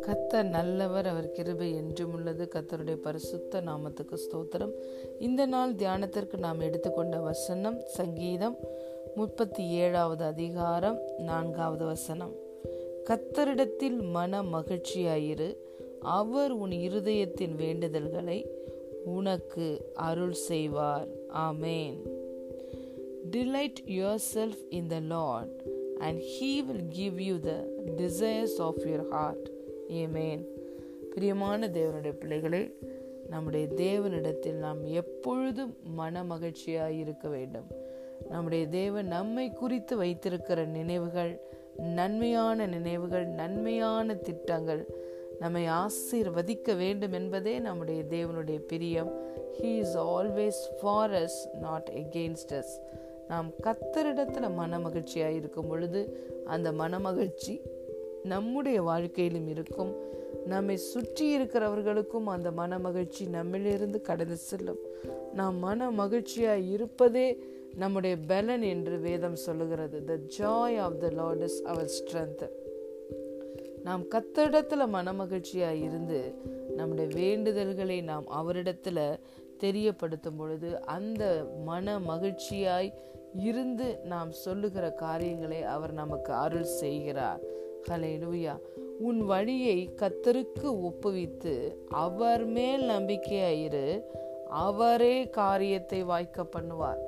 கத்தர் நல்லவர் அவர் கிருபை என்றும் உள்ளது. கத்தருடைய பரிசுத்த நாமத்துக்கு ஸ்தோத்திரம். இந்த நாள் தியானத்திற்கு நாம் எடுத்துக்கொண்ட வசனம் சங்கீதம் முப்பத்தி ஏழாவது அதிகாரம் நான்காவது வசனம். கத்தரிடத்தில் மன மகிழ்ச்சியாயிரு. அவர் உன் இருதயத்தின் வேண்டுதல்களை உனக்கு அருள் செய்வார். ஆமேன். Delight yourself in the and and he will give you the of of heart. Heart பிரியமான தேவனுடைய பிள்ளைகளே நம்முடைய தேவனிடத்தில் நாம் எப்பொழுதும் மன மகிழ்ச்சியாக இருக்க வேண்டும். நம்முடைய தேவன் நம்மை குறித்து வைத்திருக்கிற நினைவுகள் நன்மையான நினைவுகள் நன்மையான திட்டங்கள் நம்மை ஆசீர்வதிக்க வேண்டும் என்பதே நம்முடைய தேவனுடைய பிரியம். He is always for us not against us நாம் கத்தரிடத்துல மன மகிழ்ச்சியாக இருக்கும் பொழுது அந்த மன மகிழ்ச்சி நம்முடைய வாழ்க்கையிலும் இருக்கும். நம்மை சுற்றி இருக்கிறவர்களுக்கும் அந்த மன மகிழ்ச்சி நம்மிலிருந்து கடந்து செல்லும். நாம் மன மகிழ்ச்சியாய் இருப்பதே நம்முடைய பலன் என்று வேதம் சொல்லுகிறது. The joy of the Lord is our strength நாம் கத்தரிடத்துல மன மகிழ்ச்சியாய் இருந்து நம்முடைய வேண்டுதல்களை நாம் அவரிடத்துல தெரியப்படுத்தும் பொழுது அந்த மன மகிழ்ச்சியாய் இருந்து நாம் சொல்லுகிற காரியங்களை அவர் நமக்கு அருள் செய்கிறார். ஹலே லூயா உன் வழியை கத்தருக்கு ஒப்புவித்து அவர் மேல் நம்பிக்கையாயிரு. அவரே காரியத்தை வாய்க்க பண்ணுவார்.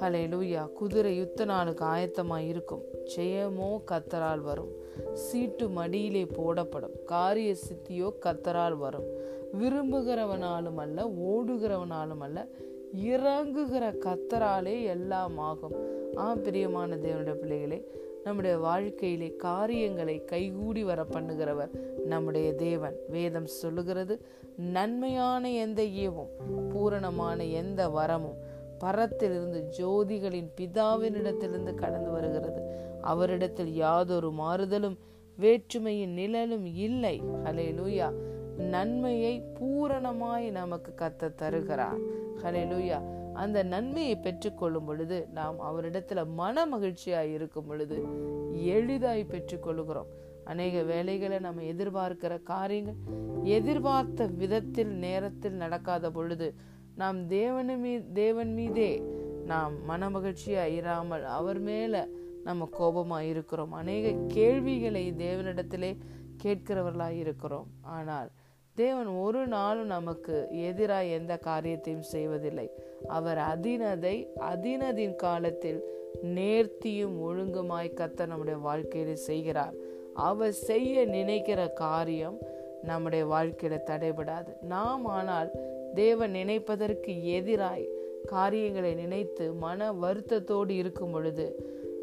ஹலே லூயா குதிரை யுத்த நாளுக்கு ஆயத்தமாக இருக்கும். ஜெயமோ கத்தரால் வரும். சீட்டு மடியிலே போடப்படும். காரிய சித்தியோ கத்தரால் வரும். விரும்புகிறவனாலும் அல்ல ஓடுகிறவனாலும் அல்ல இறங்குகிற கத்தராலே எல்லாம் ஆகும். ஆ பிரியமான தேவனுடைய பிள்ளைகளே நம்முடைய வாழ்க்கையிலே காரியங்களை கைகூடி வர பண்ணுகிறவர் நம்முடைய தேவன். வேதம் சொல்லுகிறது நன்மையான எந்த ஏவும் பூரணமான எந்த வரமும் பரத்திலிருந்து ஜோதிகளின் பிதாவினிடத்திலிருந்து கடந்து வருகிறது. அவரிடத்தில் யாதொரு மாறுதலும் வேற்றுமையின் நிழலும் இல்லை. ஹலே லூயா நன்மையை பூரணமாய் நமக்கு கத்த தருகிறார். ஹலெலுயா அந்த நன்மையை பெற்றுக்கொள்ளும் பொழுது நாம் அவரிடத்துல மன மகிழ்ச்சியாய் இருக்கும் பொழுது எளிதாய் பெற்றுக்கொள்கிறோம் அநேக வேலைகளை நம்ம எதிர்பார்க்கிற காரியங்கள் எதிர்பார்த்த விதத்தில் நேரத்தில் நடக்காத பொழுது நாம் தேவனு மீ தேவன் மீதே நாம் மன மகிழ்ச்சியாக இராமல் அவர் மேலே நம்ம கோபமாக இருக்கிறோம். அநேக கேள்விகளை தேவனிடத்திலே கேட்கிறவர்களாக இருக்கிறோம். ஆனால் தேவன் ஒரு நாளும் நமக்கு எதிராக எந்த காரியத்தையும் செய்வதில்லை. அவர் அதினதை அதினதின் காலத்தில் நேர்த்தியும் ஒழுங்குமாய் கத்த நம்முடைய வாழ்க்கையில செய்கிறார். அவர் செய்ய நினைக்கிற காரியம் நம்முடைய வாழ்க்கையில தடைபடாது. நாம் ஆனால் தேவன் நினைப்பதற்கு எதிராய் காரியங்களை நினைத்து மன வருத்தத்தோடு இருக்கும் பொழுது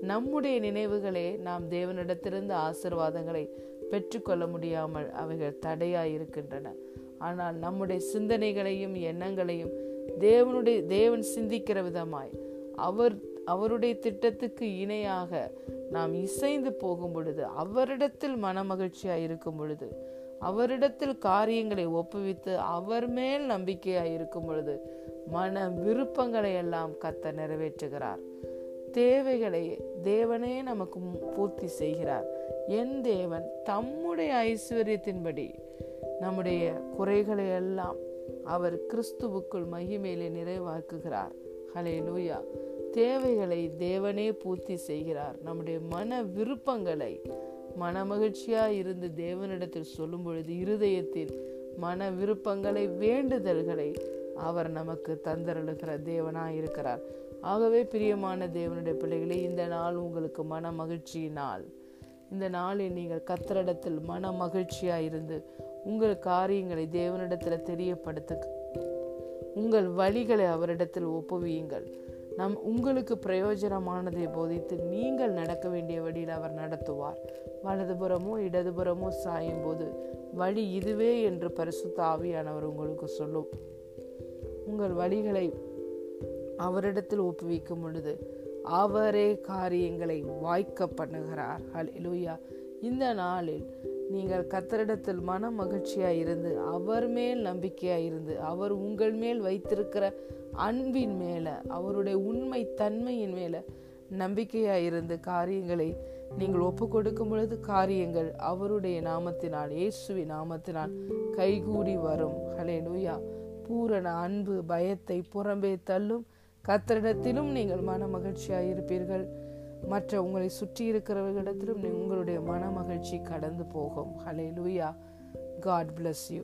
நம்முடைய நினைவுகளே நாம் தேவனிடத்திலிருந்து ஆசிர்வாதங்களை பெற்றுக்கொள்ள முடியாமல் அவைகள் தடையாய் இருக்கின்றன. ஆனால் நம்முடைய சிந்தனைகளையும் எண்ணங்களையும் தேவனுடைய தேவன் சிந்திக்கிற விதமாய் அவர் அவருடைய திட்டத்துக்கு இணையாக நாம் இசைந்து போகும் பொழுது அவரிடத்தில் மனமகிழ்ச்சியாய் இருக்கும் பொழுது அவரிடத்தில் காரியங்களை ஒப்புவித்து அவர் மேல் நம்பிக்கையாய் இருக்கும் பொழுது மன விருப்பங்களை எல்லாம் கத்த நிறைவேற்றுகிறார். தேவைகளை தேவனே நமக்கு பூர்த்தி செய்கிறார். என் தேவன் தம்முடைய ஐஸ்வர்யத்தின்படி நம்முடைய குறைகளை எல்லாம் அவர் கிறிஸ்துவுக்குள் மகிமையிலே நிறைவாக்குகிறார். ஹலே லூயா தேவைகளை தேவனே பூர்த்தி செய்கிறார். நம்முடைய மன விருப்பங்களை மனமகிழ்ச்சியா இருந்து தேவனிடத்தில் சொல்லும் பொழுது இருதயத்தில் மன விருப்பங்களை வேண்டுதல்களை அவர் நமக்கு தந்தருளுகிற தேவனா இருக்கிறார் ஆகவே பிரியமான தேவனுடைய பிள்ளைகளே இந்த நாள் உங்களுக்கு மன மகிழ்ச்சி நாள் இந்த நாளில் நீங்கள் கத்தரிடத்தில் மன மகிழ்ச்சியாக இருந்து உங்கள் காரியங்களை தேவனிடத்தில் தெரியப்படுத்த உங்கள் வழிகளை அவரிடத்தில் ஒப்புவியுங்கள். நம் உங்களுக்கு பிரயோஜனமானதை போதித்து நீங்கள் நடக்க வேண்டிய வழியில் அவர் நடத்துவார். வலதுபுறமோ இடதுபுறமோ சாயும் போது வழி இதுவே என்று பரிசுத்த ஆவியானவர் உங்களுக்கு சொல்லும். உங்கள் வழிகளை அவரிடத்தில் ஒப்புவிக்கும் பொழுது அவரே காரியங்களை வாய்க்க பண்ணுகிறார். ஹலெலுயா இந்த நாளில் நீங்கள் கத்தரிடத்தில் மன மகிழ்ச்சியாக இருந்து அவர் மேல் நம்பிக்கையாக இருந்து அவர் உங்கள் மேல் வைத்திருக்கிற அன்பின் மேலே அவருடைய உண்மை தன்மையின் மேலே நம்பிக்கையாக இருந்து காரியங்களை நீங்கள் ஒப்பு கொடுக்கும் பொழுது காரியங்கள் அவருடைய நாமத்தினால் இயேசுவி நாமத்தினால் கைகூடி வரும். ஹலே லூயா பூரண அன்பு பயத்தை புறம்பே தள்ளும். கத்தரிடத்திலும் நீங்கள் மன மகிழ்ச்சியாக இருப்பீர்கள் மற்ற உங்களை சுற்றி இருக்கிறவர்களிடத்திலும் உங்களுடைய மன மகிழ்ச்சி கடந்து போகும். ஹலே லூயா காட் பிளஸ் யூ